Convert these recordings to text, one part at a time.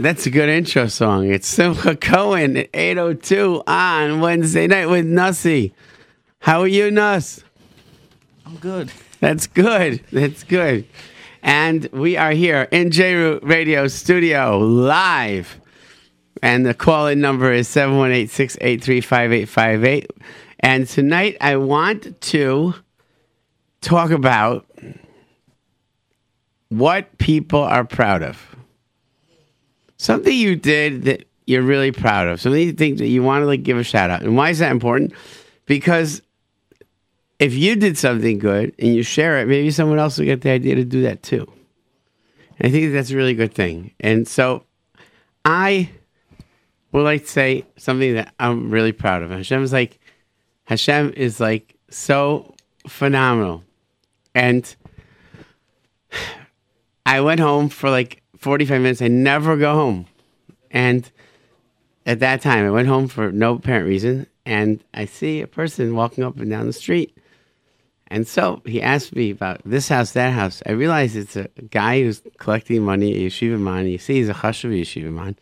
That's a good intro song. It's Simcha Cohen at 802 on Wednesday night with Nussie. How are you, Nuss? I'm good. That's good. That's good. And we are here in JRoot Radio Studio live. And the call in number is 718 683 5858. And tonight I want to talk about what people are proud of. Something you did that you're really proud of. Something think that you want to like give a shout out. And why is that important? Because if you did something good and you share it, maybe someone else will get the idea to do that too. And I think that's a really good thing. And so I would like to say something that I'm really proud of. Hashem is like, Hashem is like so phenomenal. And I went home for like 45 minutes. I never go home. And at that time, I went home for no apparent reason. And I see a person walking up and down the street. And so he asked me about this house, that house. I realized it's a guy who's collecting money at Yeshiva Man. You see, he's a Chashav Yeshiva Man. And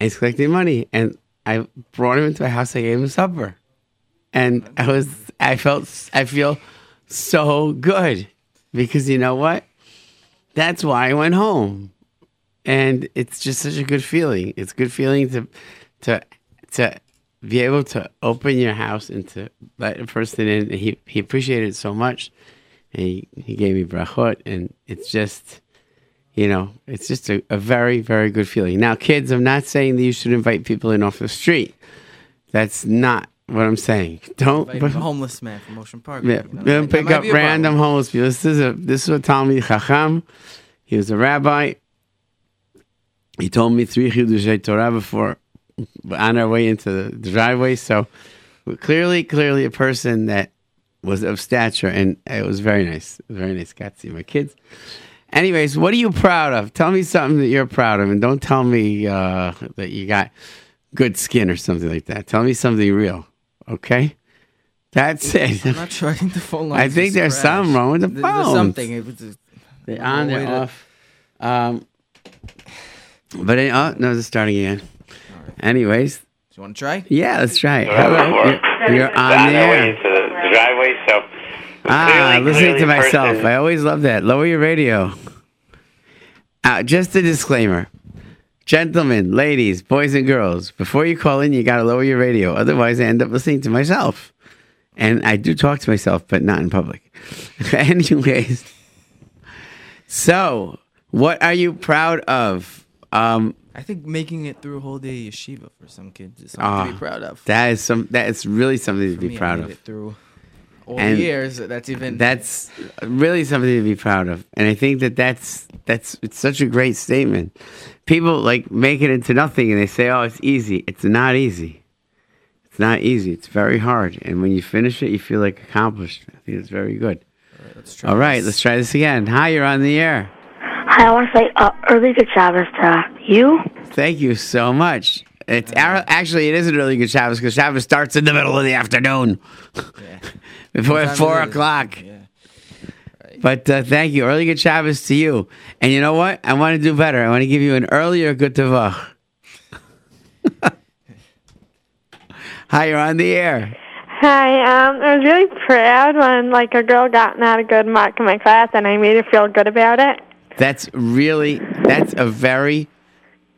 he's collecting money. And I brought him into my house. I gave him supper. And I was, I felt, I feel so good because you know what? That's why I went home. And it's just such a good feeling. It's a good feeling to, to, to be able to open your house and to let a person in. He, he appreciated it so much. And he, he gave me brachot. And it's just, you know, it's just a, a very, very good feeling. Now, kids, I'm not saying that you should invite people in off the street. That's not what I'm saying. Don't a homeless man from Ocean Park. yeah, you know, don't pick up random problem. homeless people. This is a this is a Talmud Chacham. He was a rabbi. He told me three chiddushei Torah before on our way into the driveway. So clearly, clearly a person that was of stature, and it was very nice. Was very nice. Got to see my kids. Anyways, what are you proud of? Tell me something that you're proud of, and don't tell me uh, that you got good skin or something like that. Tell me something real, okay? That's it. I'm not sure. I think the phone line. I think there's something wrong with the phone. something. It was a- They're on, they're off. Um, but it, oh no, it's starting again. Anyways, Do you want to try? yeah, let's try it. Hello, Hello, you're, you're on on the our way air. into the driveway, so Ah, clearly- listening to myself. person- I always love that. Lower your radio. Uh, just a disclaimer. Gentlemen, ladies, boys, and girls, before you call in, you got to lower your radio. Otherwise, I end up listening to myself. And I do talk to myself, but not in public. Anyways, so what are you proud of? Um, I think making it through a whole day of yeshiva for some kids is something Ah, to be proud of. that is some. That is really something to be me, proud of. It through all And years. That's even. That's really something to be proud of, and I think that that's that's it's such a great statement. People like make it into nothing, and they say, "Oh, it's easy." It's not easy. It's not easy. It's very hard, and when you finish it, you feel like accomplished. I think it's very good. All right, Let's try All right, this. let's try this again. Hi, you're on the air. Hi, I want to say uh, early good Shabbos to you. Thank you so much. It's our, actually it isn't really good Shabbos because Shabbos starts in the middle of the afternoon, Yeah. before four o'clock. Yeah. But uh, thank you. Early good Shabbos to you. And you know what? I want to do better. I want to give you an earlier good tavach. Hi, you're on the air. Hi, um, I was really proud when like a girl got not a good mark in my class, and I made her feel good about it. That's really that's a very,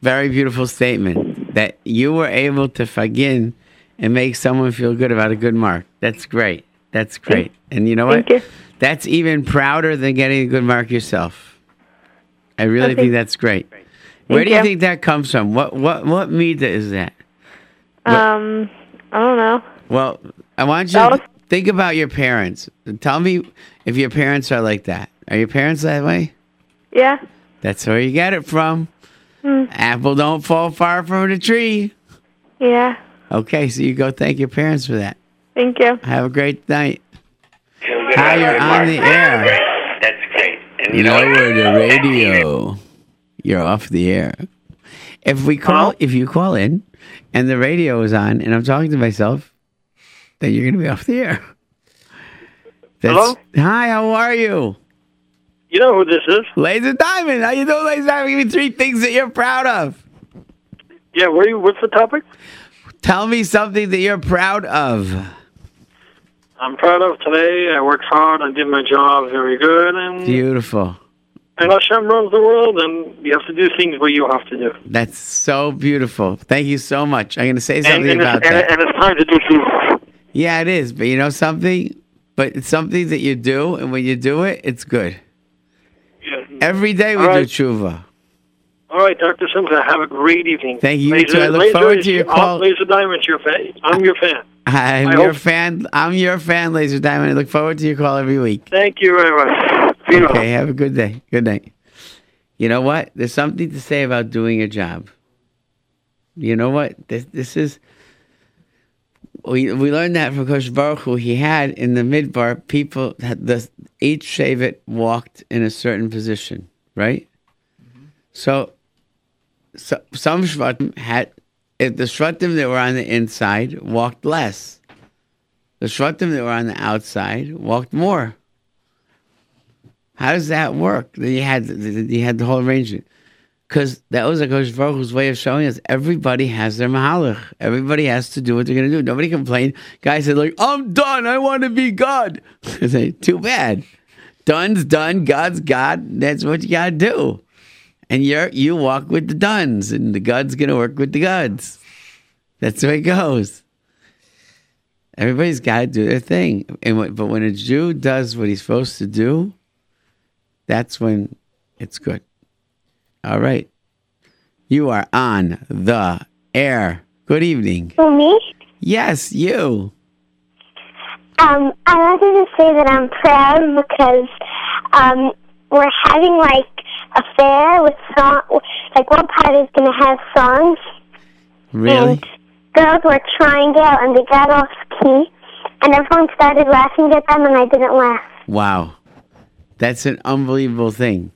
very beautiful statement that you were able to fagin and make someone feel good about a good mark. That's great. That's great. And you know what? Thank you. That's even prouder than getting a good mark yourself. I really Okay. think that's great. Where do you you. think that comes from? What what what media is that? What- Um, I don't know. Well, I want you That to think about your parents. Tell me if your parents are like that. Are your parents that way? Yeah. That's where you get it from. Hmm. Apple don't fall far from the tree. Yeah. Okay, so you go thank your parents for that. Thank you. Have a great night. Hi, you're on Mark. the air. That's great. And you know what? Lower the radio. You're off the air. If we call, if you call in, and the radio is on, and I'm talking to myself, then you're going to be off the air. That's, Hello? Hi, how are you? You know who this is? Laser Diamond. How you doing, Laser Diamond? Give me three things that you're proud of. Yeah, where you, what's the topic? Tell me something that you're proud of. I'm proud of today. I worked hard. I did my job very good, and Beautiful. and Hashem runs the world, and you have to do things what you have to do. That's so beautiful. Thank you so much. I'm going to say something and, about it's, and, that. and it's time to do things. Yeah, it is. But you know something? But it's something that you do, and when you do it, it's good. Every day we right. do tshuva. All right, Dr. Simpson, have a great evening. Thank you, Laser, too. I look Laser forward to your I'm call. Laser Diamond's your fan. I'm your fan. I'm I your hope- fan. I'm your fan, Laser Diamond. I look forward to your call every week. Thank you very much. Okay, have a good day. Good night. You know what? There's something to say about doing a job. You know what? This this is we we learned that from Kosh Baruch Hu. He had in the midbar people the each Shavit walked in a certain position, right? Mm-hmm. So, so some Shvatim had if the Shvatim that were on the inside walked less. The Shvatim that were on the outside walked more. How does that work? That you had you had the whole arrangement because that was Kosh Baruch Hu's way of showing us everybody has their mahalach. Everybody has to do what they're going to do. Nobody complained. Guy said like, "I'm Dan. I want to be Gad." I say, "Too bad. Dan's Dan. Gad's Gad. That's what you got to do." And you're you walk with the Dans, and the Gad's going to work with the Gads. That's the way it goes. Everybody's got to do their thing, and but when a Jew does what he's supposed to do, that's when it's good. All right. You are on the air. Good evening. For me, Yes, you. um, I wanted to say that I'm proud because um, we're having like a fair with song. Like one party's gonna have songs, Really? and girls were trying out, and they got off key, and everyone started laughing at them, and I didn't laugh. Wow. That's an unbelievable thing.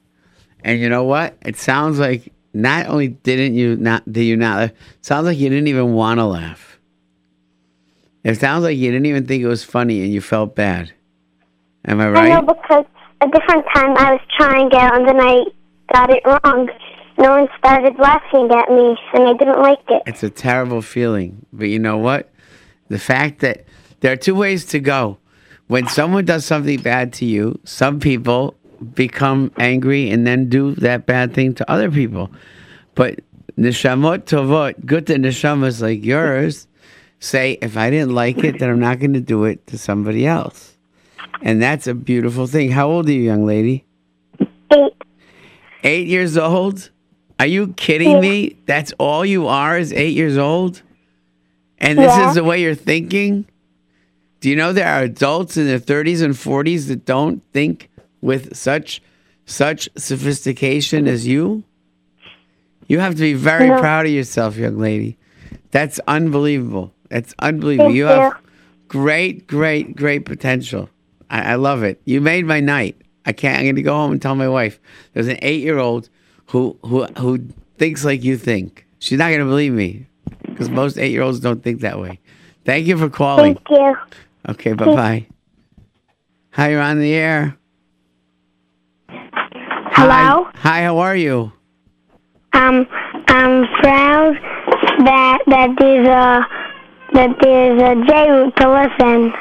And you know what? It sounds like not only didn't you not did you not laugh, it sounds like you didn't even want to laugh. It sounds like you didn't even think it was funny and you felt bad. Am I right? I know because a different time I was trying out, and then I got it wrong. No one started laughing at me, and I didn't like it. It's a terrible feeling. But you know what? The fact that there are two ways to go. When someone does something bad to you, some people become angry and then do that bad thing to other people. But neshamot tovot, good neshamas like yours, say, if I didn't like it, then I'm not going to do it to somebody else. And that's a beautiful thing. How old are you, young lady? Eight. Eight years old? Are you kidding me? That's all you are is eight years old? And this Yeah. is the way you're thinking? Do you know there are adults in their 30s and 40s that don't think with such such sophistication as you? You have to be very No. proud of yourself, young lady. That's unbelievable. That's unbelievable. Thank you you. have great, great, great potential. I, I love it. You made my night. I can't. I'm going to go home and tell my wife. There's an eight-year-old who who who thinks like you think. She's not going to believe me because most eight-year-olds don't think that way. Thank you for calling. Thank you. Okay, bye bye. Hi, you're on the air. Hello? Hi, Hi, how are you? Um, I'm proud that that there's a that there's a JRoot to listen.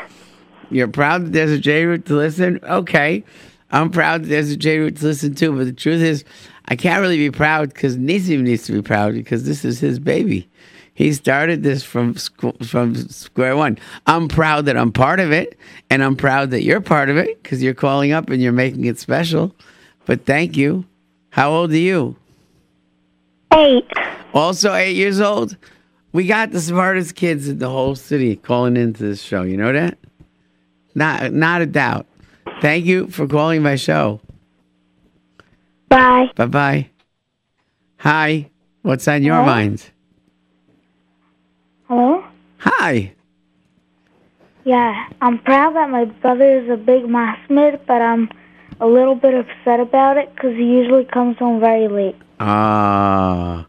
You're proud that there's a JRoot to listen? Okay. I'm proud that there's a JRoot to listen to, but the truth is, I can't really be proud because Nisim needs to be proud because this is his baby. He started this from squ- from square one. I'm proud that I'm part of it, and I'm proud that you're part of it because you're calling up and you're making it special. But thank you. How old are you? Eight. Also eight years old. We got the smartest kids in the whole city calling into this show. You know that? Not not a doubt. Thank you for calling my show. Bye. Bye bye. Hi. What's on your Hello? mind? Hello? Hi. Yeah, I'm proud that my brother is a big masmid, but I'm a little bit upset about it because he usually comes home very late. Ah,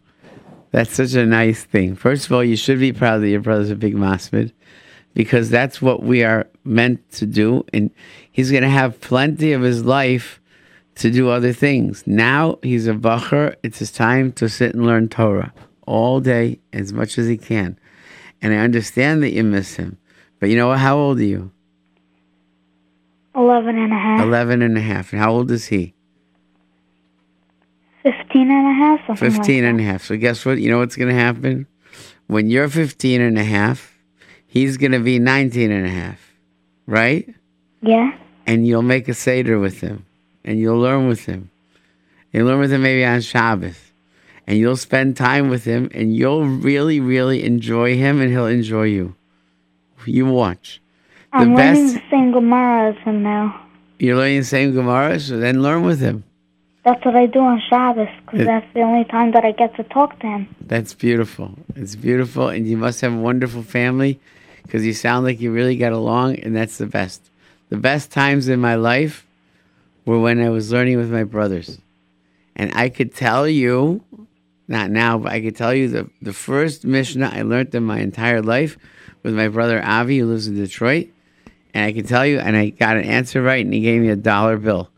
that's such a nice thing. First of all, you should be proud that your brother's a big masmid because that's what we are meant to do. And he's going to have plenty of his life to do other things. Now he's a bacher. It's his time to sit and learn Torah all day as much as he can. And I understand that you miss him. But you know what? How old are you? 11 and a half. 11 and a half. And how old is he? 15 and a half. 15 like and a half. So guess what? You know what's going to happen? When you're 15 and a half, he's going to be 19 and a half. Right? Yeah. and you'll make a Seder with him, and you'll learn with him. You'll learn with him maybe on Shabbos, and you'll spend time with him, and you'll really, really enjoy him, and he'll enjoy you. You watch. The I'm learning best, the same Gemara as him now. you're learning the same Gemara, so then learn with him. That's what I do on Shabbos, because that's the only time that I get to talk to him. That's beautiful. It's beautiful, and you must have a wonderful family because you sound like you really got along, and that's the best. The best times in my life were when I was learning with my brothers. And I could tell you, not now, but I could tell you the, the first Mishnah I learned in my entire life with my brother Avi, who lives in Detroit. And I can tell you, and I got an answer right, and he gave me a dollar bill.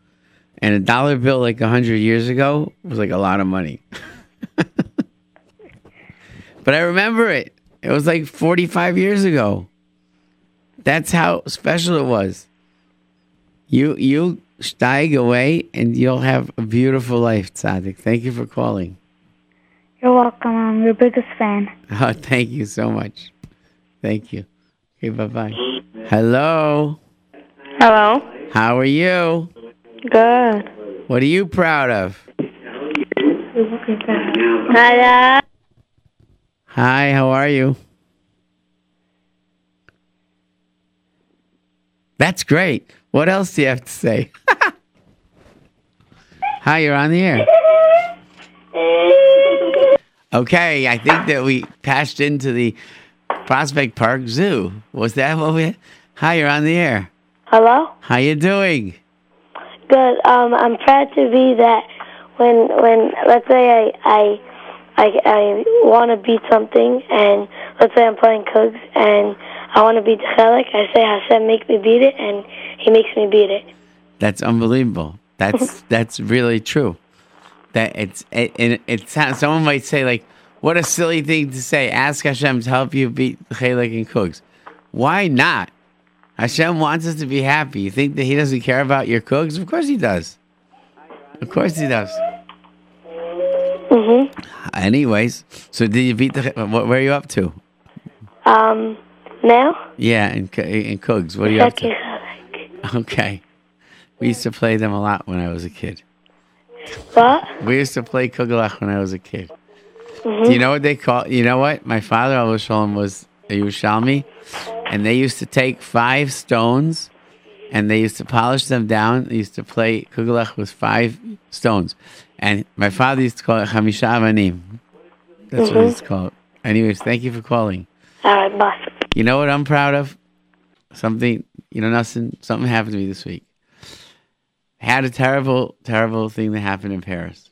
And a dollar bill, like a 100 years ago, was like a lot of money. But I remember it. It was like 45 years ago. That's how special it was. You you steig away and you'll have a beautiful life, Tzaddik. Thank you for calling. You're welcome. I'm your biggest fan. Oh, thank you so much. Thank you. Okay, bye bye. Hello. Hello. How are you? Good. What are you proud of? Hello. Hi, how are you? That's great. What else do you have to say? Hi, you're on the air. Okay, I think that we passed into the Prospect Park Zoo. Was that what we? Hi, you're on the air. Hello? How you doing? Good. Um, I'm proud to be that when when let's say I I I, I want to beat something and let's say I'm playing Cougs and I want to beat the Chelik, I say Hashem make me beat it and he makes me beat it. That's unbelievable. That's that's really true. That it's it, it, it sounds. Someone might say like, "What a silly thing to say." Ask Hashem to help you beat Chelek and Cooks. Why not? Hashem wants us to be happy. You think that He doesn't care about your cooks? Of course He does. Of course He does. Mhm. Anyways, so did you beat the? What, where are you up to? Um, now? Yeah, in in Cooks. What are you up to? Okay, we used to play them a lot when I was a kid. What? We used to play Kugelach when I was a kid. Do you mm-hmm. know what they call? You know what? My father, Al Shalom, was a Yerushalmi, and they used to take five stones, and they used to polish them down. They used to play Kugelach with five stones, and my father used to call it Hamisha Avanim. That's what mm-hmm. it's called. Anyways, thank you for calling. All right, boss. You know what I'm proud of? Something, you know, nothing, something happened to me this week. Had a terrible, terrible thing that happened in Paris.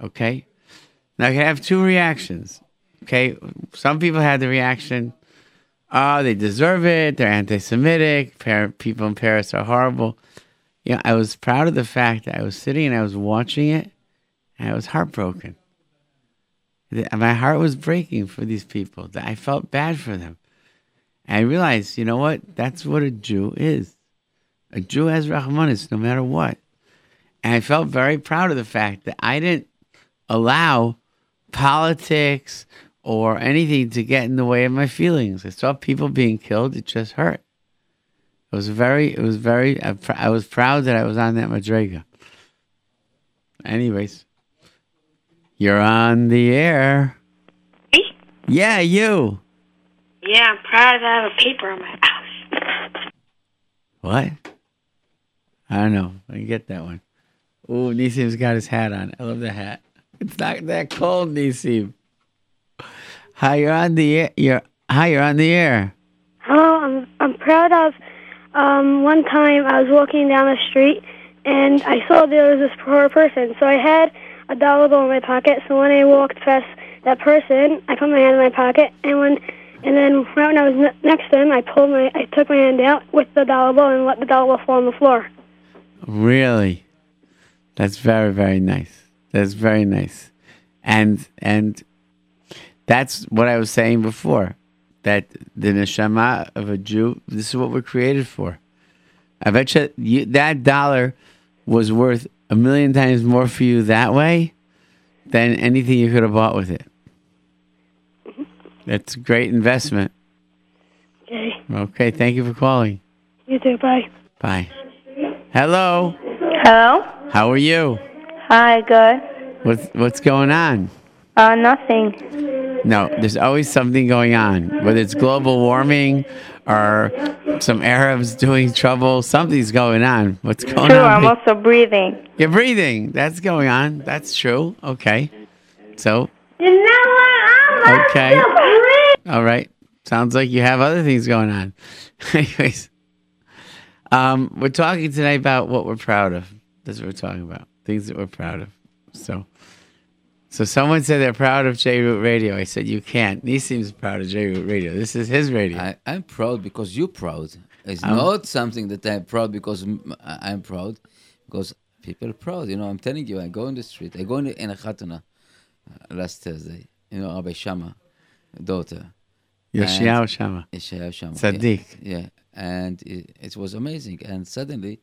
Okay? Now can have two reactions. Okay? Some people had the reaction, oh, they deserve it, they're anti Semitic, Par- people in Paris are horrible. You know, I was proud of the fact that I was sitting and I was watching it, and I was heartbroken. My heart was breaking for these people. I felt bad for them. And I realized, you know what? That's what a Jew is. A Jew has Rahmanis no matter what. And I felt very proud of the fact that I didn't allow politics or anything to get in the way of my feelings. I saw people being killed. It just hurt. It was very, it was very, I pr- I was proud that I was on that Madrega. Anyways, you're on the air. Me? Yeah, you. Yeah, I'm proud that I have a paper on my house. What? I don't know. I get that one. Ooh, Nisim's got his hat on. I love the hat. It's not that cold, Nisim. Hi, you're on the air. You're hi, you're on the air. Hello, I'm I'm proud of. Um, one time I was walking down the street and I saw there was this poor person. So I had a dollar bill in my pocket. So when I walked past that person, I put my hand in my pocket, and when and then right when I was ne- next to him, I pulled my I took my hand out with the dollar bill and let the dollar bill fall on the floor. Really? That's very, very nice. That's very nice. And and that's what I was saying before. That the neshama of a Jew, this is what we're created for. I bet you, you that dollar was worth a million times more for you that way than anything you could have bought with it. Mm-hmm. That's a great investment. Okay. Okay, thank you for calling. You too. Bye. Bye. Hello. Hello? How are you? Hi, good. What's what's going on? Uh, nothing. No, there's always something going on. Whether it's global warming or some Arabs doing trouble, something's going on. What's going True, on? I'm also breathing. You're breathing. That's going on. That's true. Okay. So, You know what? I'm okay. All right. Sounds like you have other things going on. Anyways, um, we're talking tonight about what we're proud of. That's what we're talking about. Things that we're proud of. So, so someone said they're proud of JRoot Radio. I said you can't. Nissim's proud of JRoot Radio. This is his radio. I, I'm proud because you're proud. It's I'm- not something that I'm proud because I'm proud, because people are proud. You know, I'm telling you, I go in the street. I go in, in a chatana uh, last Thursday. You know, Rabbi Shama, daughter. Yoshiao Shama. Yeshayahu Shama. Tzaddik. Yeah, yeah. and it, it was amazing. And suddenly,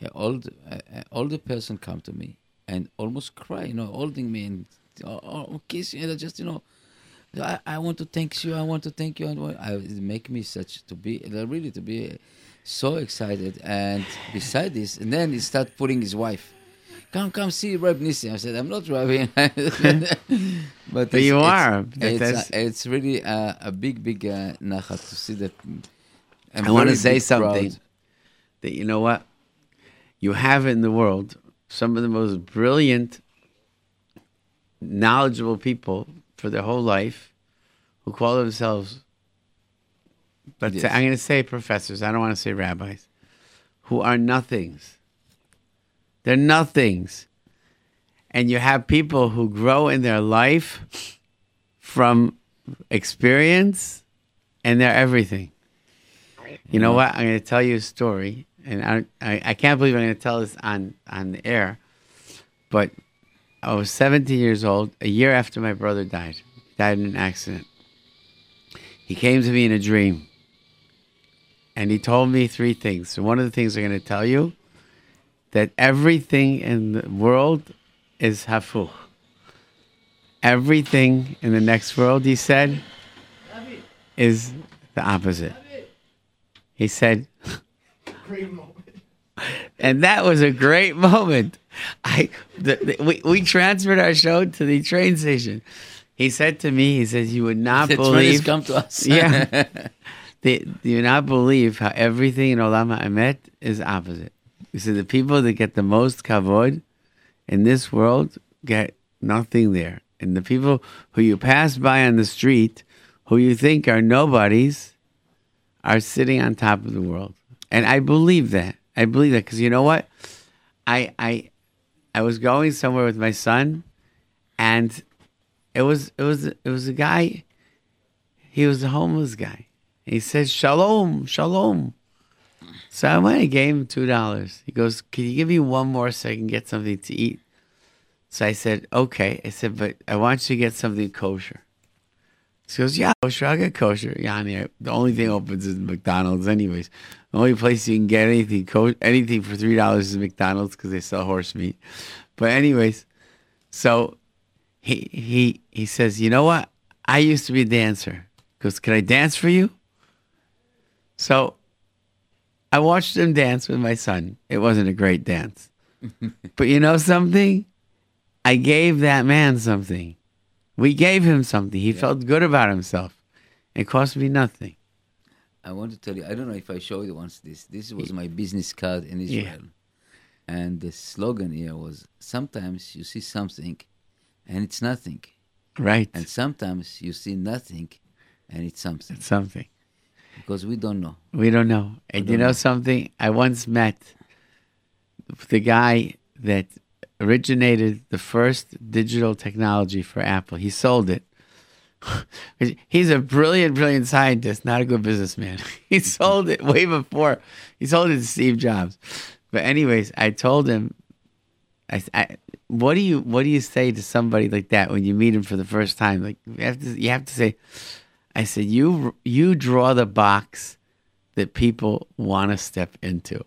an old, uh, uh, older person come to me and almost cry. You know, holding me and oh, oh, kiss. And just you know, I, I want to thank you. I want to thank you. And I, it make me such to be really to be so excited. And beside this, and then he start putting his wife. Come, come, see Reb Nissi. I said, I'm not Rabbi. but it's- you it's- are. That- It's, that's- uh, it's really uh, a big, big uh, nachat to see that. I'm I want to say something proud. that you know what you have in the world some of the most brilliant, knowledgeable people for their whole life who call themselves. But Yes. I'm going to say professors. I don't want to say rabbis, who are nothings. They're nothings, and you have people who grow in their life from experience, and they're everything. You know mm-hmm. what? I'm going to tell you a story, and I, I, I can't believe I'm going to tell this on, on the air, but I was 17 years old, a year after my brother died. He died in an accident. He came to me in a dream, and he told me three things. So one of the things I'm going to tell you that everything in the world is hafuch. Everything in the next world, he said, is the opposite. He said, and that was a great moment. I the, the, we we transferred our show to the train station. He said to me, he says, "You would not The train believe." has come to us. yeah, they, do you not believe how everything in Olam Emet is opposite? He said the people that get the most kavod in this world get nothing there, and the people who you pass by on the street, who you think are nobodies, are sitting on top of the world. And I believe that. I believe that because you know what? I I I was going somewhere with my son, and it was it was it was a guy. He was a homeless guy. He says shalom, shalom. So I went and gave him two dollars. He goes, "Can you give me one more so I can get something to eat?" So I said, "Okay." I said, "But I want you to get something kosher." She goes, "Yeah, kosher. I'll get kosher." Yanni, I- the only thing opens is McDonald's, anyways. The only place you can get anything co- anything for three dollars is McDonald's because they sell horse meat. But anyways, so he he he says, "You know what? I used to be a dancer." He goes, "Can I dance for you?" So I watched him dance with my son. It wasn't a great dance, but you know something? I gave that man something. We gave him something. He felt good about himself. It cost me nothing. I want to tell you, I don't know if I showed you once this. This was my business card in Israel. And the slogan here was sometimes you see something and it's nothing. Right. And sometimes you see nothing and it's something. It's something. Because we don't know. We don't know. And you don't know know. something? I once met the guy that originated the first digital technology for Apple. He sold it. He's a brilliant, brilliant scientist, not a good businessman. He sold it way before. He sold it to Steve Jobs. But anyways, I told him I, I, what do you what do you say to somebody like that when you meet him for the first time? Like you have to you have to say, I said you you draw the box that people want to step into.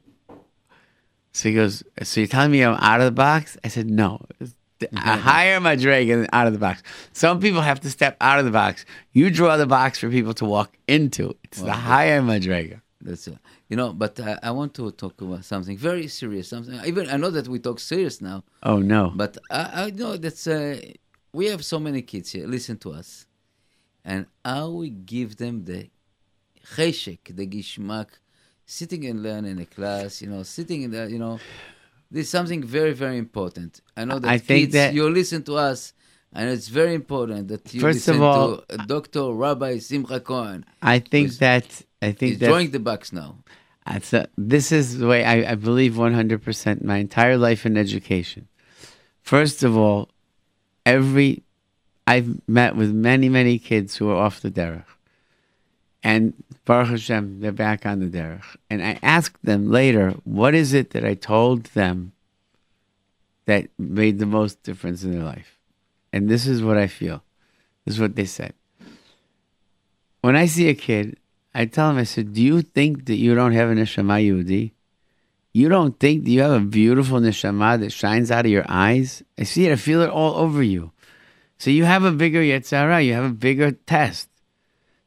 So he goes, so you're telling me I'm out of the box? I said no. A higher my than out of the box. Some people have to step out of the box. You draw the box for people to walk into. It's the Well, higher madrega. That's it. You know, but uh, I want to talk about something very serious. Something even I know that we talk serious now, Oh no. but I, I know that's uh, we have so many kids here. Listen to us, and how we give them the cheshek, the gishmak, sitting and learn in a class. You know, sitting in the you know, this is something very very important. I know that I think kids, that- you listen to us. And it's very important that you First listen of all- to uh, Dr. Rabbi Simcha Cohen. I think that I think He's that drawing the box now. A, this is the way I, I believe 100% my entire life in education. First of all, every I've met with many many kids who are off the derech, and Baruch Hashem, they're back on the derech. And I asked them later, what is it that I told them that made the most difference in their life? And this is what I feel. This is what they said. When I see a kid, I tell him, I said, Do you think that you don't have a neshama Yehudi? You don't think that you have a beautiful neshama that shines out of your eyes? I see it, I feel it all over you. So you have a bigger Yetzirah, you have a bigger test.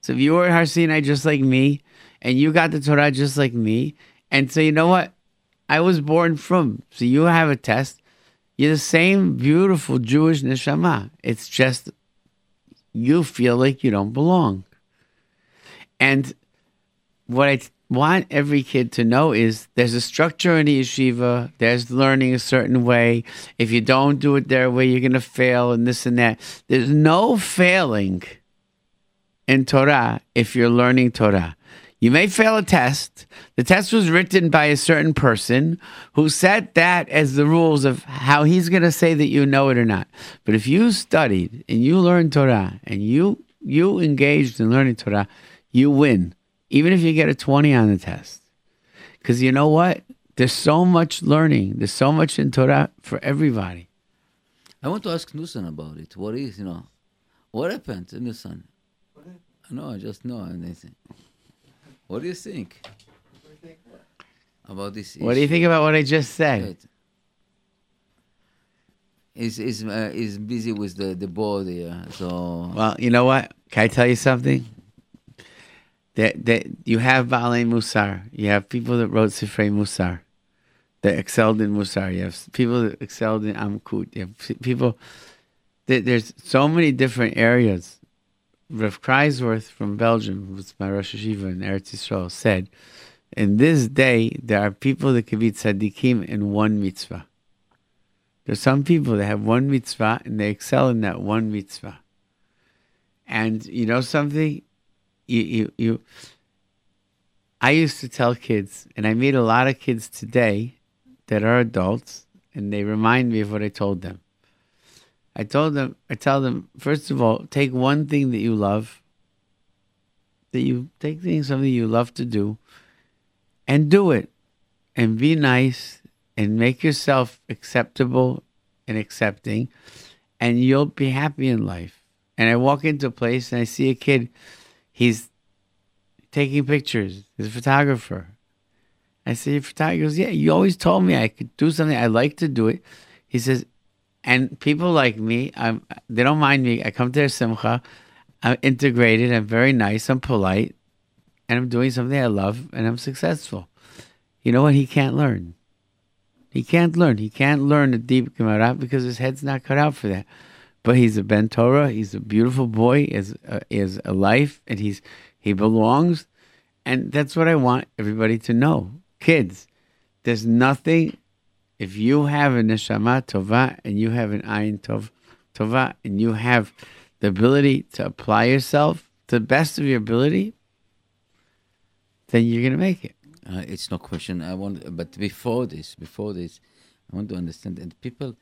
So if you were Har Sinai just like me, and you got the Torah just like me, and so you know what? I was born from. So you have a test. You're the same beautiful Jewish neshama. It's just you feel like you don't belong. And what I want every kid to know is there's a structure in the yeshiva, there's learning a certain way. If you don't do it their way, you're going to fail and this and that. There's no failing in Torah if you're learning Torah. You may fail a test. The test was written by a certain person who set that as the rules of how he's going to say that you know it or not. But if you studied and you learned Torah and you you engaged in learning Torah, you win, even if you get a 20 on the test. Because you know what? There's so much learning. There's so much in Torah for everybody. I want to ask Nusan about it. What is, you know, what happened to Nusan? No, just know anything. What do you think about this? What do you think about what I just said? He's, he's, uh, he's busy with the, the board here, so... Well, you know what? Can I tell you something? That that you have Baalei Musar. You have people that wrote Sifrei Musar, that excelled in Musar. You have people that excelled in Amkut. You have people. That there's so many different areas. Rav Kreiswirth from Belgium, who was my Rosh Yeshiva in Eretz Yisrael, said, "In this day, there are people that can be tzaddikim in one mitzvah. There's some people that have one mitzvah and they excel in that one mitzvah." And you know something? You, you, you. I used to tell kids, and I meet a lot of kids today that are adults, and they remind me of what I told them. I told them, I tell them, first of all, take one thing that you love, that you take something you love to do, and do it, and be nice, and make yourself acceptable and accepting, and you'll be happy in life and I walk into a place and I see a kid, he's taking pictures. He's a photographer. I say, photographer? He goes, yeah, you always told me I could do something. I like to do it. He says, and people like me, I'm, they don't mind me. I come to their simcha. I'm integrated. I'm very nice. I'm polite. And I'm doing something I love and I'm successful. You know what? He can't learn. He can't learn. He can't learn the deep Gemara because his head's not cut out for that but he's a Ben Torah. He's a beautiful boy. He has a, he has a life, and he's he belongs, and that's what I want everybody to know. Kids, there's nothing. If you have a neshama tova and you have an ayin tov, tova, and you have the ability to apply yourself to the best of your ability, then you're gonna make it. Uh, it's no question. I want, but before this, before this, I want to understand. And people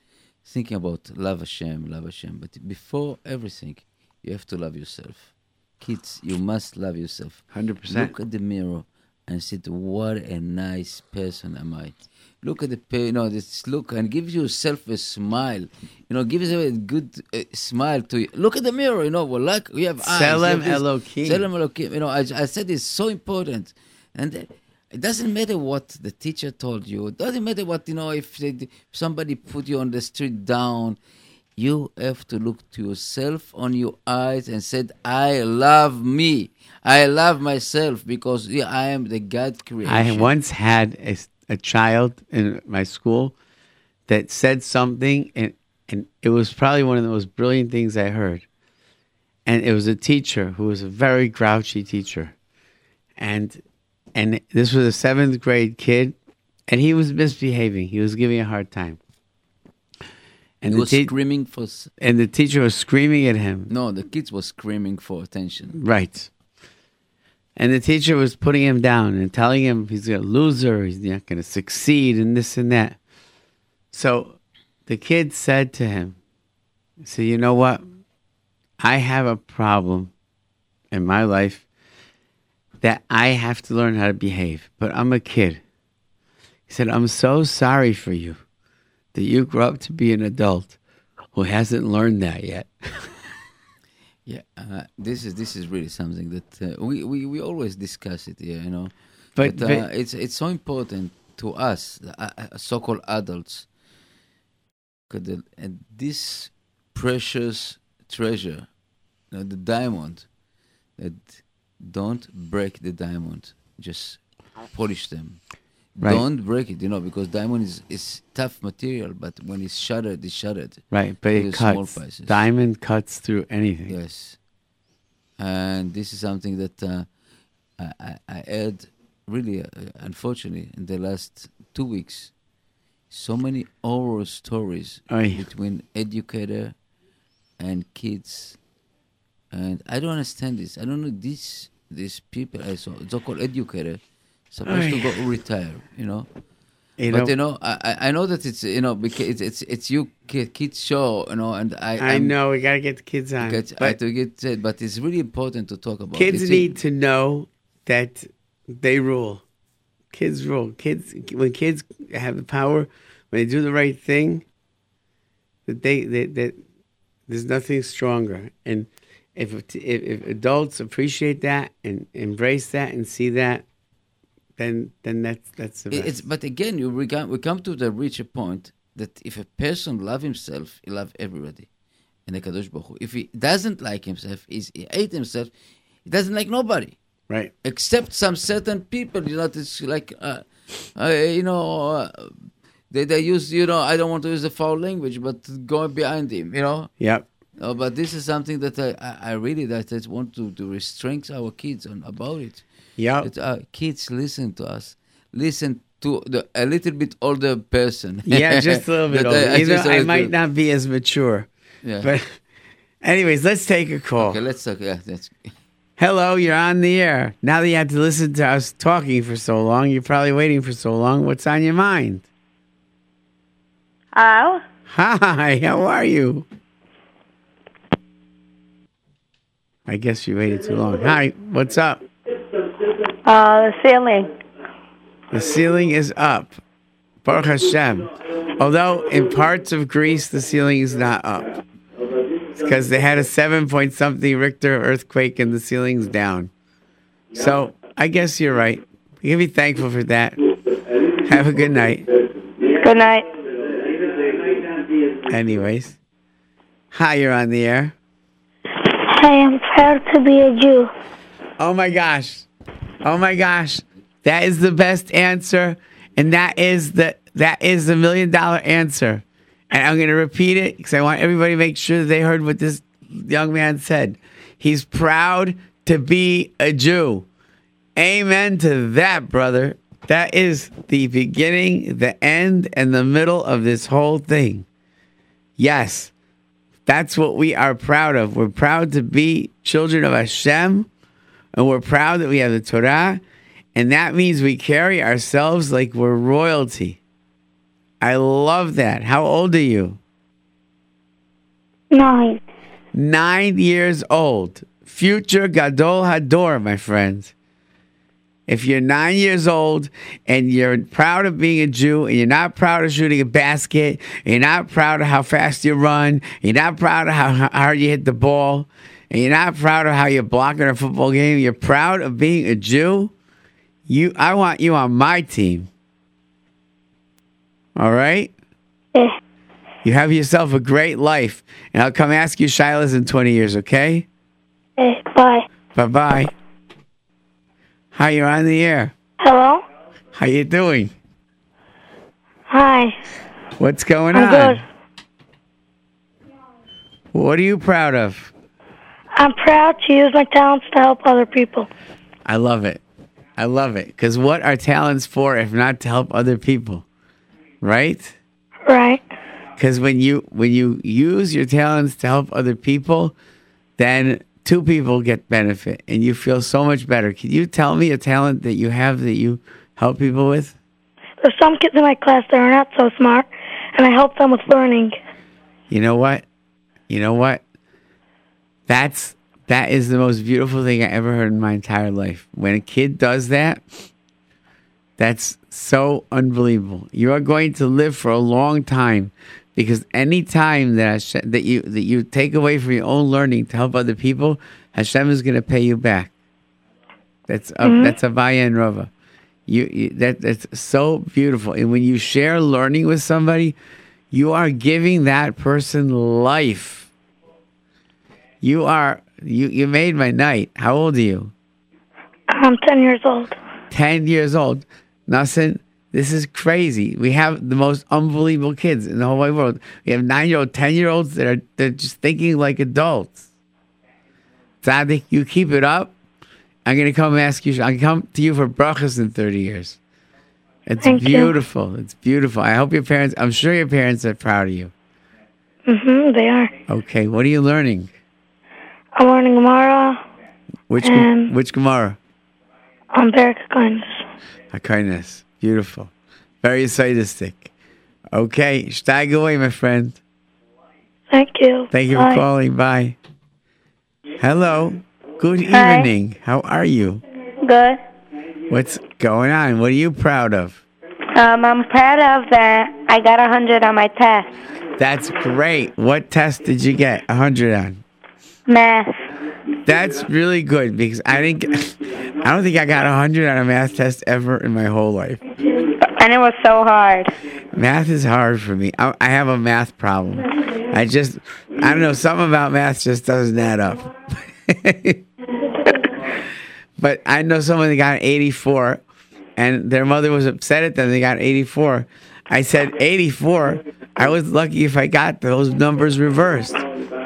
thinking about love Hashem, love Hashem. But before everything, you have to love yourself. Kids, you must love yourself. 100%. Look at the mirror. and said, "What a nice person am I." Look at the you know this look and give yourself a smile. You know, give yourself a good uh, smile to you. Look at the mirror. You know, well, like we have eyes. Selem we have this- Elokim. Selem Elokim. You know, I, I said it's so important, and. uh, it doesn't matter what the teacher told you. It doesn't matter what you know. If, they, if somebody put you on the street down, you have to look to yourself on your eyes and said, "I love me. I love myself because I am the God creation." I once had a, a child in my school that said something, and, and it was probably one of the most brilliant things I heard. And it was a teacher who was a very grouchy teacher. And and this was a seventh grade kid, and he was misbehaving. He was giving a hard time. And He was te- screaming for. and the teacher was screaming at him. No, the kids were screaming for attention. Right. And the teacher was putting him down and telling him he's a loser, he's not going to succeed, and this and that. So the kid said to him, said, You know what? I have a problem in my life that I have to learn how to behave, but I'm a kid. He said, I'm so sorry for you that you grew up to be an adult who hasn't learned that yet. Yeah, uh, this is this is really something that uh, we, we we always discuss it. Yeah, you know, But- uh, but- it's it's so important to us, uh, uh, so-called adults, 'cause the, and this precious treasure, you know, the diamond, that don't break the diamond, just polish them. Right. Don't break it, you know, because diamond is, is tough material, but when it's shattered, it's shattered. Right, but it small cuts. pieces. Diamond cuts through anything. Yes. And this is something that uh, I, I, I heard really, uh, unfortunately, in the last two weeks. So many horror stories Oy. between educator and kids. And I don't understand this. I don't know these these people I saw, so-called educator, supposed to go retire, you know. You but know- you know, I, I- I know that it's you know because it's it's, it's you ki- kids show, you know, and I I I'm- know we got to get the kids on. Get, I but have to get it, but it's really important to talk about. kids need to know that they rule. Kids rule. Kids when kids have the power, when they do the right thing, that they that, that there's nothing stronger. And if, if if adults appreciate that and embrace that and see that, then then that's that's the best. It's, but again, you we come, we come to the richer point that if a person love himself, he love everybody. And the Kadosh Baruch Hu, if he doesn't like himself, he's, he hate himself, he doesn't like nobody. Right. Except some certain people, you know, it's like, uh, uh, you know, uh, they, they use, you know, I don't want to use the foul language, but go behind him, you know. Yeah. Oh, but this is something that I, I, I really that I want to, to restrain our kids on about it. Yep. That, uh, kids listen to us. Listen to the a little bit older person. Yeah, just a little bit older. I- I You know, just a I little might bit- not be as mature. Yeah. But anyways, let's take a call. Okay, let's talk. Yeah, that's Hello, you're on the air. Now that you have to listen to us talking for so long, you're probably waiting for so long. What's on your mind? Hello? Hi, how are you? I guess you waited too long. Hi, what's up? Uh, the ceiling. The ceiling is up. Baruch Hashem. Although in parts of Greece the ceiling is not up. Because they had a seven point something Richter earthquake and the ceiling's down. So I guess you're right. You can be thankful for that. Have a good night. Good night. Anyways. Hi, you're on the air. Hi, I'm proud to be a Jew. Oh my gosh. Oh my gosh. That is the best answer. And that is the that is the million dollar answer. And I'm gonna repeat it because I want everybody to make sure that they heard what this young man said. He's proud to be a Jew. Amen to that, brother. That is the beginning, the end, and the middle of this whole thing. Yes. That's what we are proud of. We're proud to be children of Hashem, and we're proud that we have the Torah, and that means we carry ourselves like we're royalty. I love that. How old are you? Nine. Nine years old. Future Gadol Hador, my friends. If you're nine years old and you're proud of being a Jew and you're not proud of shooting a basket, you're not proud of how fast you run, you're not proud of how how hard you hit the ball, and you're not proud of how you're blocking a football game, you're proud of being a Jew, you I want you on my team. All right? Yeah. You have yourself a great life. And I'll come ask you Shilas in 20 years, okay? Eh, bye. Bye bye. Hi, you're on the air. Hello? How you doing? Hi. What's going I'm on? good. What are you proud of? I'm proud to use my talents to help other people. I love it. I love it. Because what are talents for if not to help other people? Right? Right. Because when you when you use your talents to help other people, then two people get benefit and you feel so much better. Can you tell me a talent that you have that you help people with? There's some kids in my class that are not so smart, and I help them with learning. You know what? You know what? That's that is the most beautiful thing I ever heard in my entire life. When a kid does that, that's so unbelievable. You are going to live for a long time because any time that Hashem, that you that you take away from your own learning to help other people, Hashem is going to pay you back. That's a, mm-hmm. that's a and Rava. You, you that that's so beautiful. And when you share learning with somebody, you are giving that person life. You are you you made my night. How old are you? I'm 10 years old. 10 years old. Nothing. This is crazy. We have the most unbelievable kids in the whole wide world. We have nine year old, 10 year olds that are they're just thinking like adults. Tzaddik, you keep it up. I'm going to come ask you, I'll come to you for brachas in 30 years. It's Thank you. beautiful. It's beautiful. I hope your parents, I'm sure your parents are proud of you. Mm-hmm, they are. Okay, what are you learning? I'm learning Gemara Which Um, which Gemara? on Barak Kindness. A kindness. Beautiful. Very sadistic. Okay, steig away, my friend. Thank you. Thank you Bye. for calling. Bye. Hello. Good Hi. evening. How are you? Good. What's going on? What are you proud of? Um, I'm proud of that. I got a hundred on my test. That's great. What test did you get? A hundred on. Math. That's really good because I didn't. I don't think I got a hundred on a math test ever in my whole life. And it was so hard. Math is hard for me. I, I have a math problem. I just, I don't know, something about math just doesn't add up. but I know someone that got an 84 and their mother was upset at them. They got 84. I said, 84? I was lucky if I got those numbers reversed.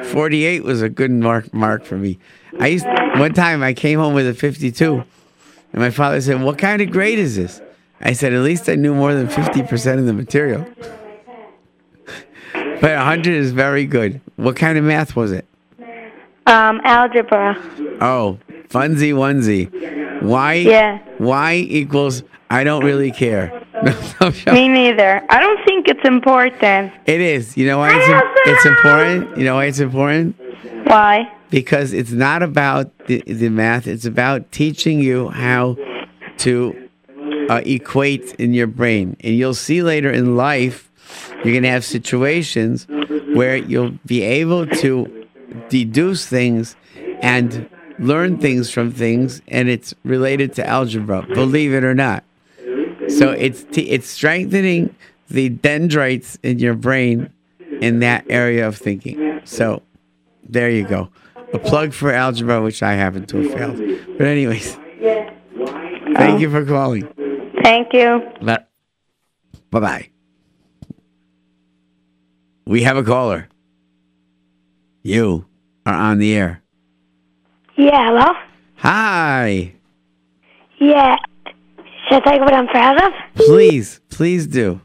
48 was a good mark, mark for me. I used, one time I came home with a 52 and my father said, What kind of grade is this? I said, At least I knew more than 50% of the material. but 100 is very good. What kind of math was it? Um, algebra. Oh, funsy onesie. Y, Yeah. y equals I don't really care. Me neither. I don't think it's important. It is. You know why it's, it's important? You know why it's important? Why? Because it's not about the, the math, it's about teaching you how to uh, equate in your brain. And you'll see later in life, you're going to have situations where you'll be able to deduce things and learn things from things, and it's related to algebra, believe it or not. So it's t- it's strengthening the dendrites in your brain in that area of thinking. So there you go. A plug for algebra, which I happen to have failed. But anyways, thank you for calling. Thank you. Bye bye. We have a caller. You are on the air. Yeah, hello? Hi. Yeah. Should I tell you what I'm proud of? Please, please do.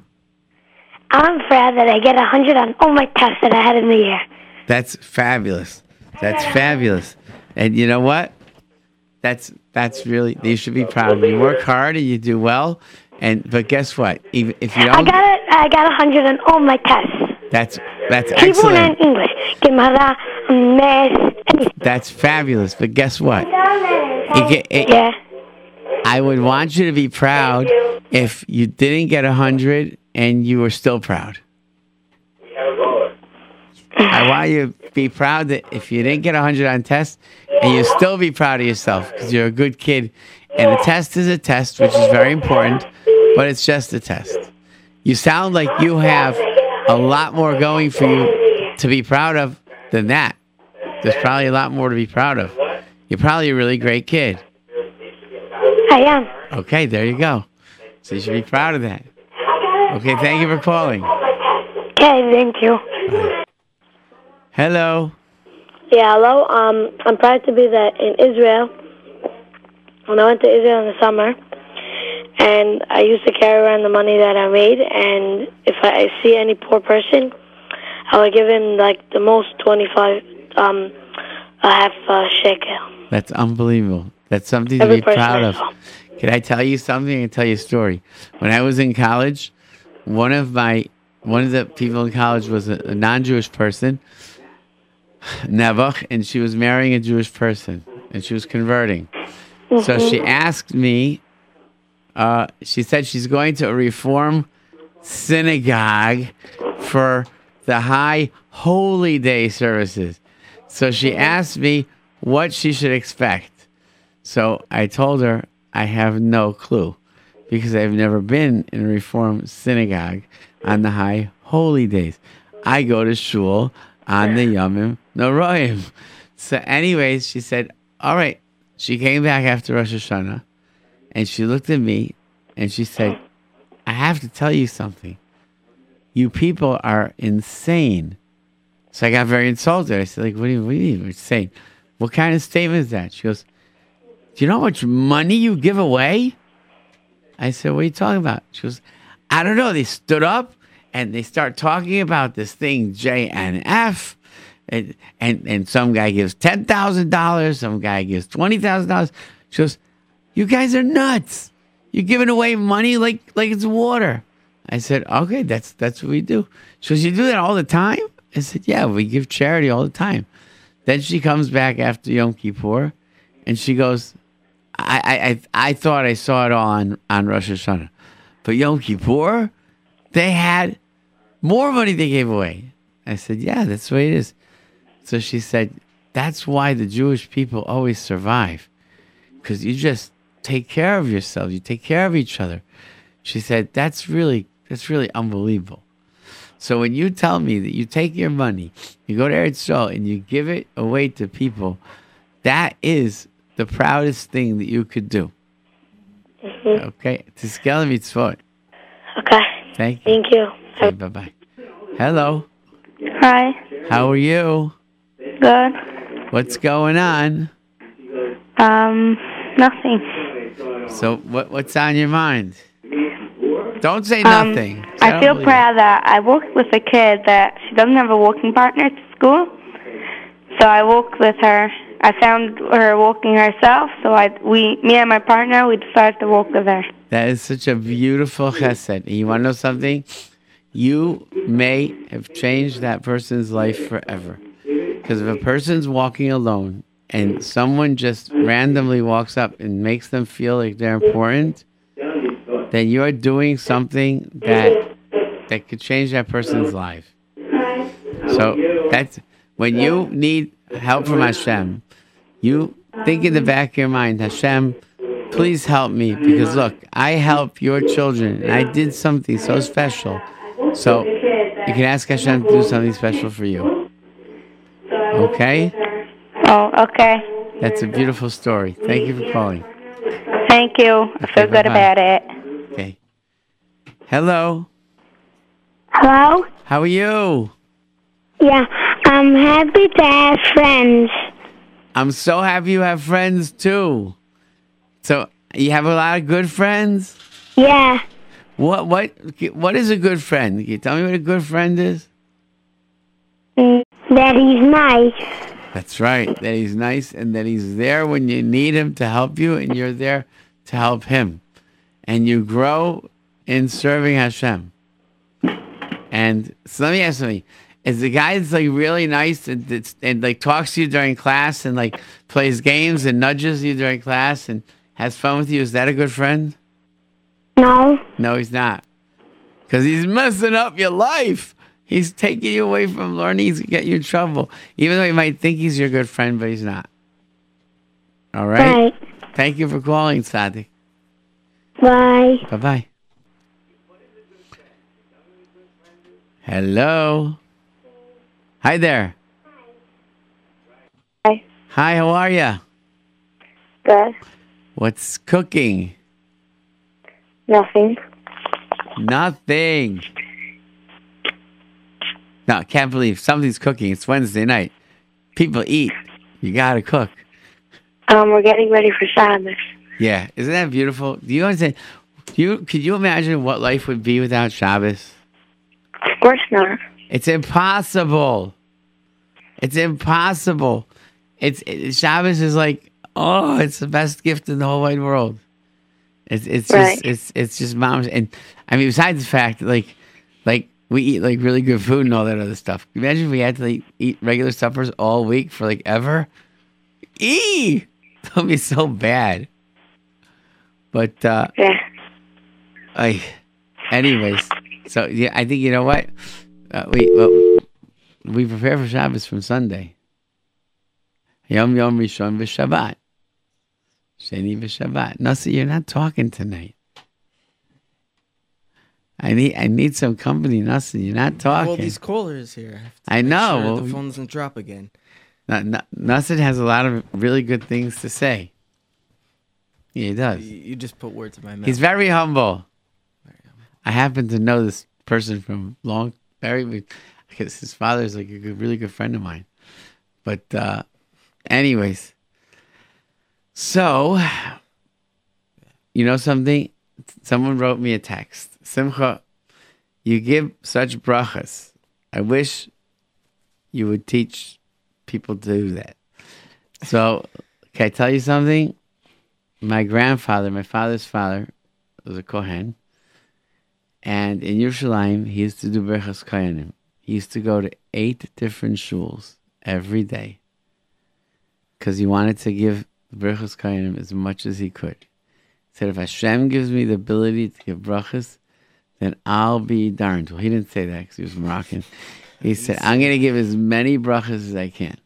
I'm proud that I get a 100 on all my tests that I had in the year. That's fabulous. That's fabulous. And you know what? That's that's really you should be proud. You work hard and you do well. And but guess what? Even if you I don't, I got it. I got a 100 on all my tests. that's that's Hebrew and excellent. English. Gemara, Math. That's fabulous. But guess what? You get, it, Yeah. I would want you to be proud if you didn't get a hundred and you were still proud. I want you to be proud that if you didn't get a hundred on test, and you still be proud of yourself because you're a good kid. And a test is a test, which is very important, but it's just a test. You sound like you have a lot more going for you to be proud of than that. There's probably a lot more to be proud of. You're probably a really great kid. I am. Okay, there you go. So you should be proud of that. Okay, thank you for calling. Okay, thank you. Hello. Yeah, hello. Um, I'm proud to be that in Israel. When I went to Israel in the summer, and I used to carry around the money that I made, and if I see any poor person, I would give him like the most twenty-five, um, a half uh, shekel. That's unbelievable. That's something to Every be proud of. Can I tell you something? I can tell you a story. When I was in college, one of my one of the people in college was a, a non-Jewish person, Nebuch, and she was marrying a Jewish person, and she was converting. So she asked me. Uh, she said she's going to a reform synagogue for the high holy day services. So she asked me what she should expect. So I told her I have no clue because I've never been in a Reform synagogue on the high holy days. I go to shul on the Yomim Noroim. So, anyways, she said, All right. She came back after Rosh Hashanah and she looked at me and she said, I have to tell you something. You people are insane. So I got very insulted. I said, like, what do you, what do you mean insane? What kind of statement is that? She goes, do you know how much money you give away? I said, what are you talking about? She goes, I don't know. They stood up and they start talking about this thing, JNF. And, and, and some guy gives $10,000. Some guy gives $20,000. She goes, you guys are nuts. You're giving away money like, like it's water. I said, okay, that's, that's what we do. She goes, you do that all the time? I said, yeah, we give charity all the time. Then she comes back after Yom Kippur and she goes, I, I, I, thought I saw it on, on Rosh Hashanah. But Yom Kippur, they had more money they gave away. I said, yeah, that's the way it is. So she said, that's why the Jewish people always survive. Because you just take care of yourself. You take care of each other. She said, that's really, that's really unbelievable. So when you tell me that you take your money, you go to Eretz Yisrael and you give it away to people, that is the proudest thing that you could do. Okay, to scale mitzvot. Okay. Thank you. Thank you. Okay, bye bye. Hello, Hi. how are you? Good. What's going on? Um, nothing. So what what's on your mind? Don't say Um, nothing. I feel proud that I worked with a kid that she doesn't have a walking partner to school. So I walked with her. I found her walking herself. So I, we, me and my partner, we decided to walk with her. That is such a beautiful chesed. You want to know something? You may have changed that person's life forever. Because if a person's walking alone and someone just randomly walks up and makes them feel like they're important, then you're doing something that that could change that person's life. So that's when you need help from Hashem, you think in the um, back of your mind, Hashem, please help me because look, I help your children and I did something so special. So you can ask Hashem to do something special for you. Okay? Oh, okay. That's a beautiful story. Thank you for calling. Thank you. I Okay, feel good bye-bye. about it. Okay. Hello. Hello? How are you? Yeah, I'm happy to have friends. I'm so happy you have friends too. So you have a lot of good friends? Yeah, What what what is a good friend? Can you tell me what a good friend is? mm, that he's nice. That's right. That he's nice and that he's there when you need him to help you and you're there to help him. And you grow in serving Hashem. And so let me ask something. Is the guy that's like really nice and, and like talks to you during class and like plays games and nudges you during class and has fun with you. Is that a good friend? No. No, he's not. Because he's messing up your life. He's taking you away from learning. He's getting you in trouble. Even though he might think he's your good friend, but he's not. All right? Right. Thank you for calling, Tzaddik. Bye. Bye bye. Hello. Hi there. Hi. Hi, how are you? Good. What's cooking? Nothing. Nothing. No, I can't believe something's cooking. It's Wednesday night. People eat. You gotta cook. Um, we're getting ready for Shabbos. Yeah, isn't that beautiful? Do you understand? Do you could you imagine what life would be without Shabbos? Of course not. It's impossible. It's impossible. It's it, Shabbos is like oh, it's the best gift in the whole wide world. It's it's just it's it's just moms and I mean besides the fact that, like like we eat like really good food and all that other stuff. Imagine if we had to like, eat regular suppers all week for like ever. Eee, that'd be so bad. But uh, Yeah. I, anyways, so yeah, I think you know what uh, we well, we prepare for Shabbos from Sunday. Yom Yom Rishon v'Shabbat, Sheni v'Shabbat. No, see, you're not talking tonight. I need I need some company, Nasi. You're not talking. All these callers here. I make know, sure well, the phone doesn't drop again. N- N- has a lot of really good things to say. Yeah, he does. You, you just put words in my mouth. He's very humble. I happen to know this person from long, very, because his father is like a good, really good friend of mine. But, uh, anyways, so, you know something? Someone wrote me a text. Simcha, you give such brachas. I wish you would teach people to do that. So, can I tell you something? My grandfather, my father's father, was a Kohen. And in Yerushalayim, he used to do Berchas Kohanim. He used to go to eight different shuls every day because he wanted to give Berchas Kohanim as much as he could. He said, if Hashem gives me the ability to give brachas, then I'll be darned. Well, he didn't say that because he was Moroccan. He said, I'm going to give as many brachas as I can.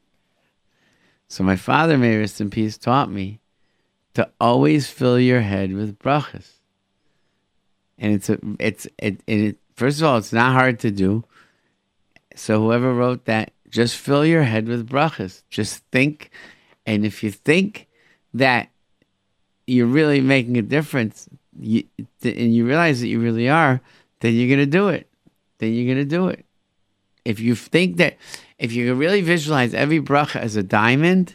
So my father, may rest in peace, taught me to always fill your head with brachas. And it's a, it's it, it, first of all, it's not hard to do. So whoever wrote that, just fill your head with brachas. Just think, and if you think that you're really making a difference, you, and you realize that you really are, then you're gonna do it. Then you're gonna do it. If you think that, if you really visualize every bracha as a diamond,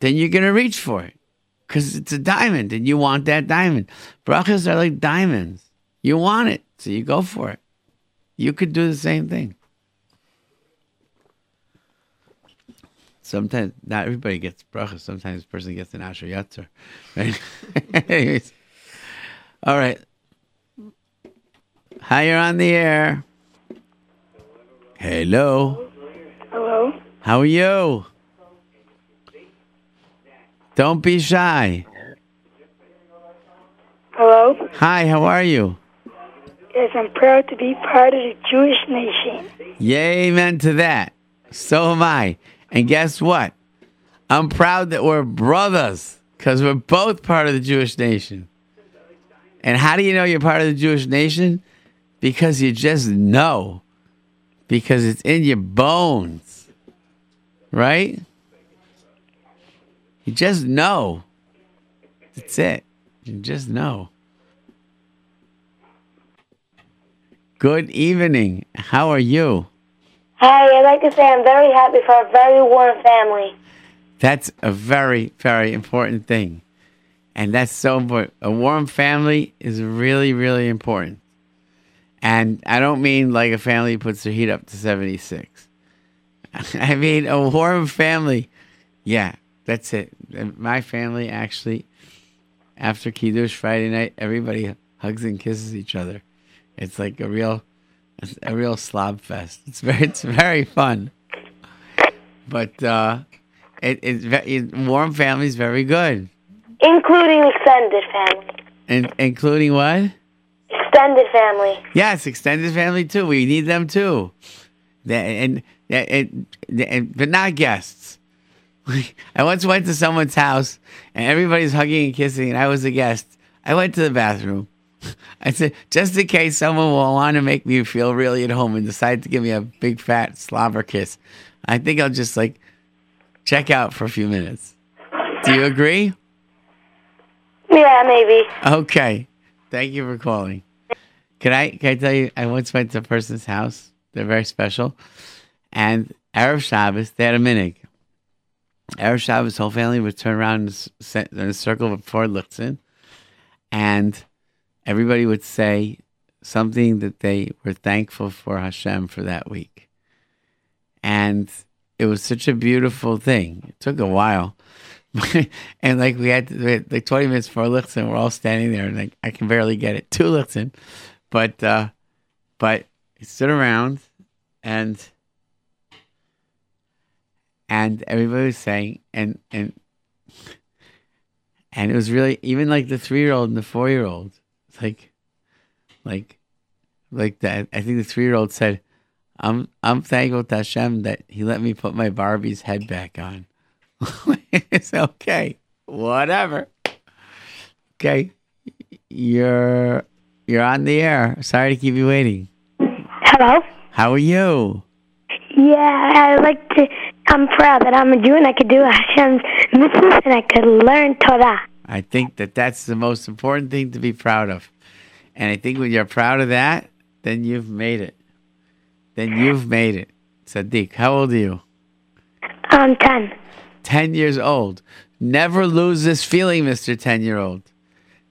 then you're gonna reach for it because it's a diamond and you want that diamond. Brachas are like diamonds. You want it, so you go for it. You could do the same thing. Sometimes not everybody gets brachas. Sometimes a person gets an asher yatzer. Right? Anyways. All right. Hi, you're on the air. Hello. Hello? How are you? Don't be shy. Hello? Hi, how are you? Yes, I'm proud to be part of the Jewish nation. Yay, amen to that. So am I. And guess what? I'm proud that we're brothers because we're both part of the Jewish nation. And how do you know you're part of the Jewish nation? Because you just know. Because it's in your bones. Right? You just know. That's it. You just know. Good evening. How are you? Hi, I'd like to say I'm very happy for a very warm family. That's a very, very important thing. And that's so important. A warm family is really, really important. And I don't mean like a family puts their heat up to 76. I mean a warm family. Yeah, that's it. And My family actually, after Kiddush Friday night, everybody hugs and kisses each other. It's like a real, a real slob fest. It's very, it's very fun. But uh, it, it's it, warm family is very good. including extended family. And including what? Extended family. Yes, extended family too. We need them too. And, and, and, and but not guests. I once went to someone's house and everybody's hugging and kissing, and I was a guest. I went to the bathroom. I said, just in case someone will want to make me feel really at home and decide to give me a big fat slobber kiss, I think I'll just like check out for a few minutes. Do you agree? Yeah, maybe. Okay. Thank you for calling. Can I can I tell you I once went to a person's house. They're very special. And Erev Shabbos, they had a minhag. Erev Shabbos, whole family would turn around in a circle before Lichtzin, and everybody would say something that they were thankful for Hashem for that week. And it was such a beautiful thing. It took a while. and like we had, we had like 20 minutes before Lichtzin, we're all standing there and like I can barely get it to Lichtzin. But uh but he stood around and and everybody was saying and and and it was really even like the three year old and the four year old like like like that I think the three year old said I'm I'm thankful to Hashem that he let me put my Barbie's head back on. it's okay. Whatever. Okay. You're you're on the air. Sorry to keep you waiting. Hello? How are you? Yeah, I like to. I'm proud that I'm a Jew and I could do Hashem's mitzvahs and I could learn Torah. I think that that's the most important thing to be proud of. And I think when you're proud of that, then you've made it. Then you've made it. Tzaddik, how old are you? I'm 10. 10 years old. Never lose this feeling, Mr. 10 year old.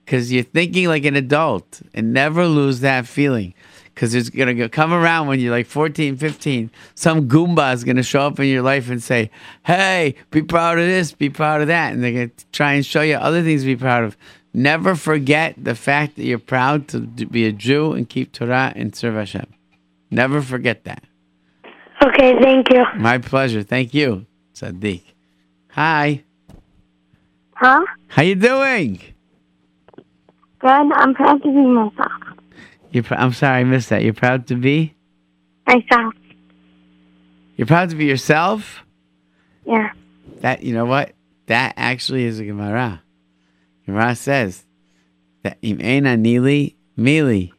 Because you're thinking like an adult and never lose that feeling. Because it's going to come around when you're like 14, 15. Some Goomba is going to show up in your life and say, hey, be proud of this, be proud of that. And they're going to try and show you other things to be proud of. Never forget the fact that you're proud to be a Jew and keep Torah and serve Hashem. Never forget that. Okay, thank you. My pleasure. Thank you, Tzaddik. Hi. Huh? How you doing? Good. I'm proud to be myself. You're pr- I'm sorry, I missed that. You're proud to be? Myself. You're proud to be yourself? Yeah. That you know what? That actually is a Gemara. Gemara says that im ein anili mili,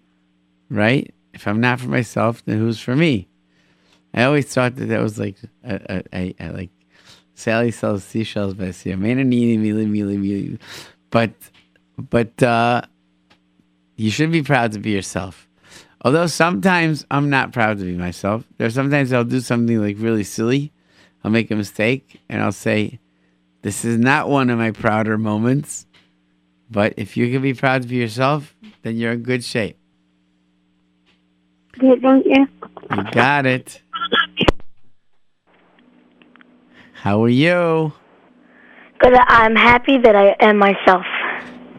right? If I'm not for myself, then who's for me? I always thought that that was like a, a, a, a like Sally sells seashells by sea. Im ein anili mili mili mili, but but uh, you should be proud to be yourself. Although sometimes I'm not proud to be myself. There's sometimes I'll do something like really silly. I'll make a mistake and I'll say, This is not one of my prouder moments. But if you can be proud to be yourself, then you're in good shape. Okay, thank you. You got it. How are you? Good. I'm happy that I am myself.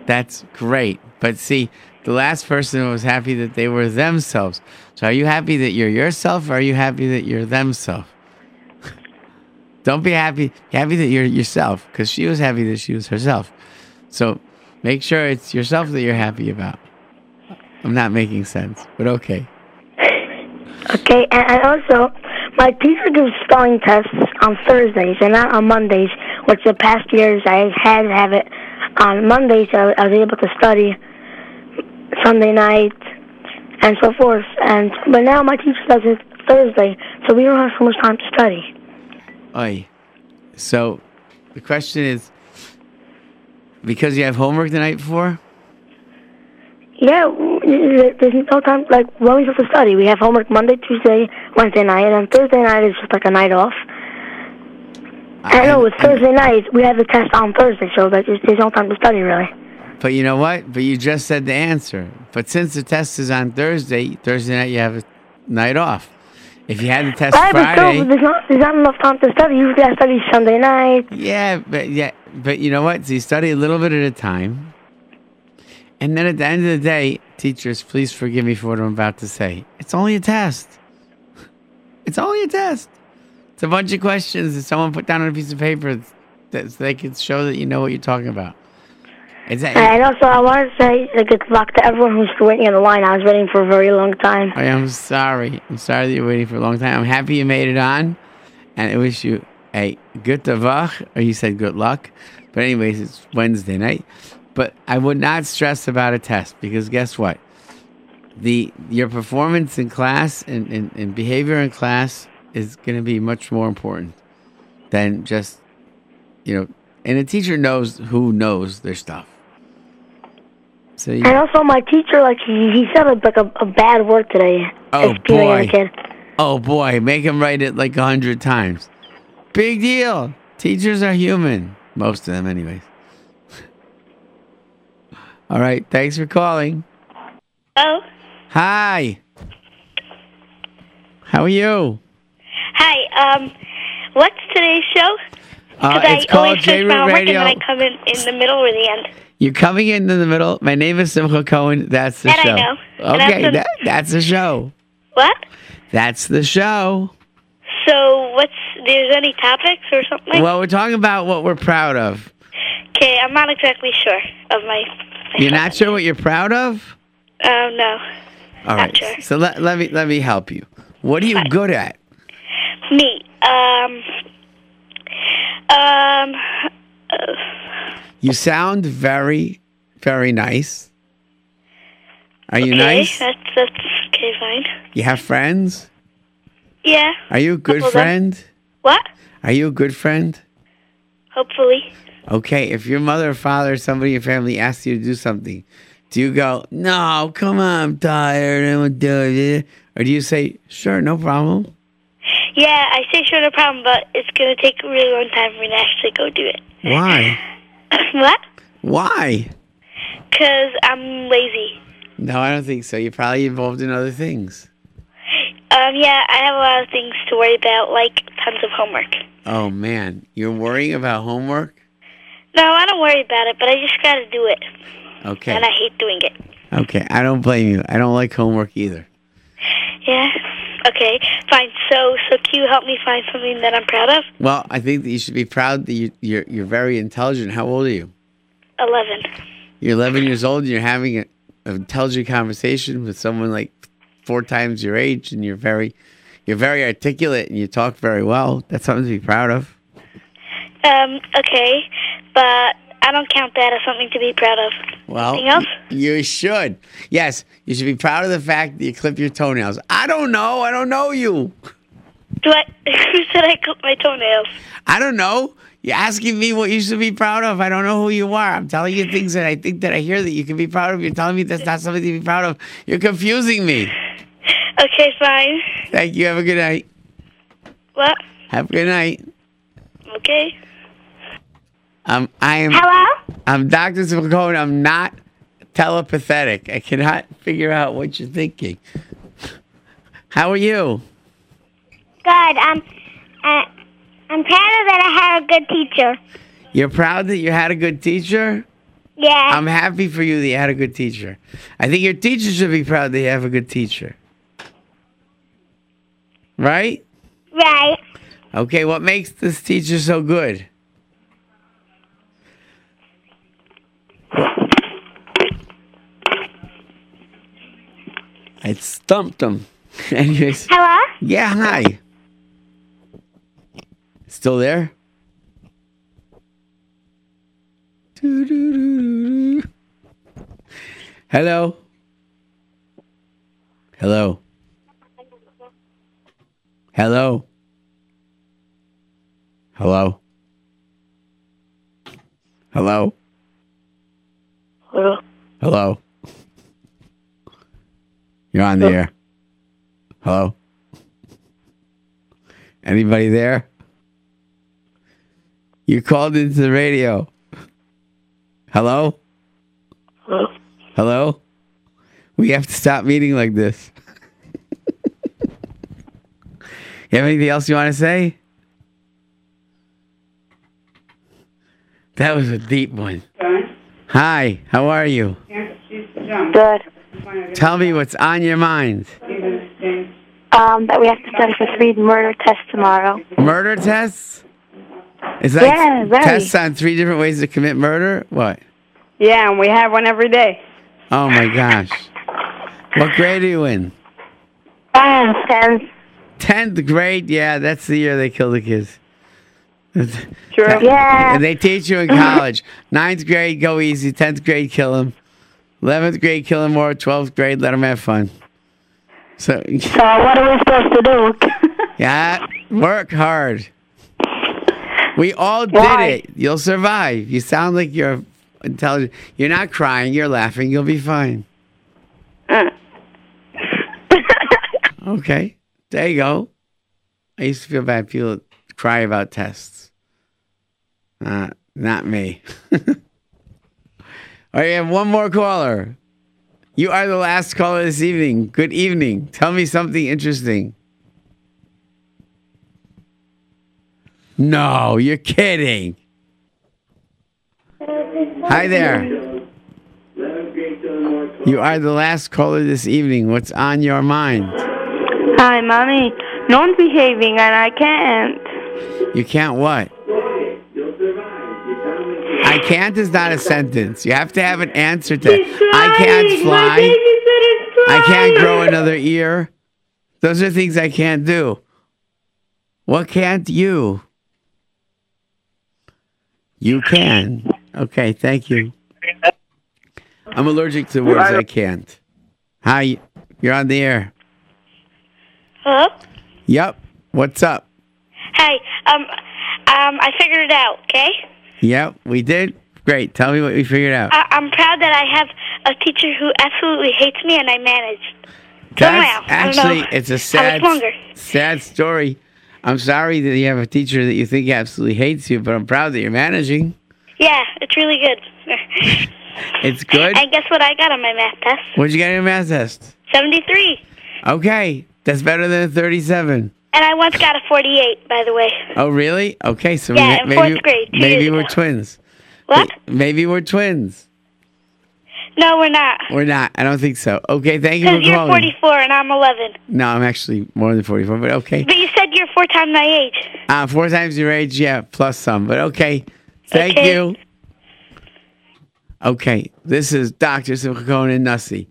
That's great. But see, the last person was happy that they were themselves. So are you happy that you're yourself or are you happy that you're themselves? Don't be happy happy that you're yourself because she was happy that she was herself. So make sure it's yourself that you're happy about. I'm not making sense, but okay. Okay, and, also, my teacher gives spelling tests on Thursdays and not on Mondays, which the past years I had to have it on Mondays. So I was able to study Sunday night and so forth. And but now my teacher does it Thursday, so we don't have so much time to study. Oi. So the question is because you have homework the night before? Yeah, there's no time. Like when we supposed to study, we have homework Monday, Tuesday, Wednesday night, and Thursday night is just like a night off. I know it's Thursday night. We have the test on Thursday, so that there's no time to study really. But you know what? But you just said the answer. But since the test is on Thursday, Thursday night you have a night off. If you had the test Right, but Friday, still, there's not there's not enough time to study. You got to study Sunday night. yeah, but yeah, but you know what? So you study a little bit at a time, and then at the end of the day, teachers, please forgive me for what I'm about to say. It's only a test. It's only a test. It's a bunch of questions that someone put down on a piece of paper that so they can show that you know what you're talking about. Is that? And also, I wanted to say like, good luck to everyone who's waiting in the line. I was waiting for a very long time. I am sorry. I'm sorry that you're waiting for a long time. I'm happy you made it on, and I wish you a good davach, or you said good luck. But anyways, it's Wednesday night. But I would not stress about a test because guess what? The your performance in class and, and, and behavior in class is going to be much more important than just you know. And a teacher knows who knows their stuff. So you, And also, my teacher, like he, he said like a, a bad word today. Oh, boy. Oh boy, make him write it like a hundred times. Big deal. Teachers are human. Most of them, anyways. All right. Thanks for calling. Oh, Hi. How are you? hi. Um, what's today's show? Uh, Because it's I called always J finish my Root homework Radio. and then I come in in the middle or the end. You're coming in in the middle. My name is Simcha Cohen. That's the That I show. know. And Okay, that's that, that's the show. What? That's the show. So what's there's any topics or something? Well, we're talking about what we're proud of. Okay, I'm not exactly sure of my. You're not sure what you're proud of? Oh no, All right. So let, let me let me help you. What are you good at? me. Um. Um. uh, You sound very, very nice. Are you okay, nice? That's that's okay. Fine. You have friends? Yeah. Are you a good them. friend? What? Are you a good friend? Hopefully. Okay, if your mother or father or somebody in your family asks you to do something, do you go, no, come on, I'm tired, I don't do it? Or do you say, sure, no problem? Yeah, I say sure, no problem, but it's gonna take a really long time for me to actually go do it. Why? what? Why? Because I'm lazy. No, I don't think so. You're probably involved in other things. Um, yeah, I have a lot of things to worry about, like tons of homework. Oh, man. You're worrying about homework? No, I don't worry about it, but I just gotta do it, Okay. and I hate doing it. Okay, I don't blame you. I don't like homework either. Yeah. Okay. Fine. So, so can you help me find something that I'm proud of? Well, I think that you should be proud that you, you're you're very intelligent. How old are you? Eleven. You're 11 years old. and You're having a, an intelligent conversation with someone like four times your age, and you're very you're very articulate and you talk very well. That's something to be proud of. Um. Okay, but I don't count that as something to be proud of. Well, Anything else? you should. Yes, you should be proud of the fact that you clip your toenails. I don't know. I don't know you. Do I? Who said I clip my toenails? I don't know. You're asking me what you should be proud of. I don't know who you are. I'm telling you things that I think that I hear that you can be proud of. You're telling me that's not something to be proud of. You're confusing me. Okay, fine. Thank you. Have a good night. What? Have a good night. Okay. Um, I am. Hello? I'm Dr. Simone. I'm not telepathetic. I cannot figure out what you're thinking. How are you? Good. Um, uh, I'm proud that I had a good teacher. You're proud that you had a good teacher? Yeah. I'm happy for you that you had a good teacher. I think your teacher should be proud that you have a good teacher. Right? right. Okay, what makes this teacher so good? I stumped him. Anyways. Hello? Yeah, hi. Still there? Hello? Hello? Hello? Hello? Hello? Hello? Hello? You're on the air. Hello? Anybody there? You called into the radio. Hello? Hello? Hello? We have to stop meeting like this. you have anything else you want to say? That was a deep one. Hi, how are you? Good. Tell me what's on your mind. Um, that we have to study for three murder tests tomorrow. Murder tests? Is that yeah, tests on three different ways to commit murder? What? Yeah, and we have one every day. Oh my gosh. what grade are you in? Um, 10th. 10th grade? Yeah, that's the year they kill the kids. True. Yeah. And they teach you in college. Ninth grade, go easy. Tenth grade, kill them. 11th grade, Killamore. 12th grade, let them have fun. So, so what are we supposed to do? yeah, work hard. We all did Why? it. You'll survive. You sound like you're intelligent. You're not crying. You're laughing. You'll be fine. Okay. There you go. I used to feel bad people cry about tests. Uh, not me. All right, you have one more caller. You are the last caller this evening. Good evening. Tell me something interesting. No, you're kidding. Hi there. You are the last caller this evening. What's on your mind? Hi, mommy. No one's behaving, and I can't. You can't what? I can't is not a sentence. You have to have an answer to I can't fly. I can't grow another ear. Those are things I can't do. What can't you? You can. Okay, thank you. I'm allergic to words I can't. Hi, you're on the air. Hello? Yep. What's up? Hey, um, um, I figured it out, okay? Yep, we did. Great. Tell me what we figured out. I- I'm proud that I have a teacher who absolutely hates me and I managed. That's Somehow. Actually it's a sad sad story. I'm sorry that you have a teacher that you think absolutely hates you, but I'm proud that you're managing. Yeah, it's really good. It's good. And guess what I got on my math test? What'd you get on your math test? 73. Okay, that's better than 37. And I once got a 48, by the way. Oh, really? Okay, so Yeah, we, in maybe fourth grade, maybe we're ago. twins. What? Maybe we're twins. No, we're not. We're not. I don't think so. Okay, thank you for Because you're calling. 44 and I'm 11. No, I'm actually more than 44, but okay. But you said you're four times my age. Uh, four times your age, yeah, plus some, but okay. Thank Okay. you. Okay, this is Dr. Simcha Cohen Nussi.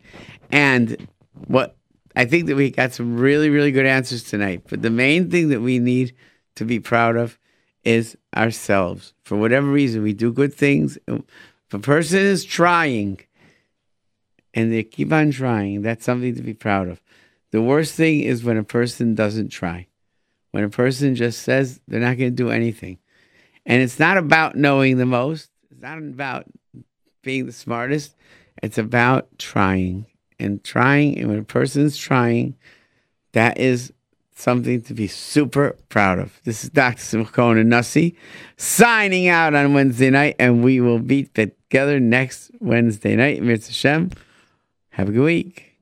And what I think that we got some really, really good answers tonight. But the main thing that we need to be proud of is ourselves. For whatever reason, we do good things. If a person is trying and they keep on trying, that's something to be proud of. The worst thing is when a person doesn't try, when a person just says they're not going to do anything. And it's not about knowing the most, it's not about being the smartest, it's about trying. And trying, and when a person's trying, that is something to be super proud of. This is Dr. Simcha Cohen and Nussi signing out on Wednesday night, and we will be together next Wednesday night. Mitzvah Hashem. Have a good week.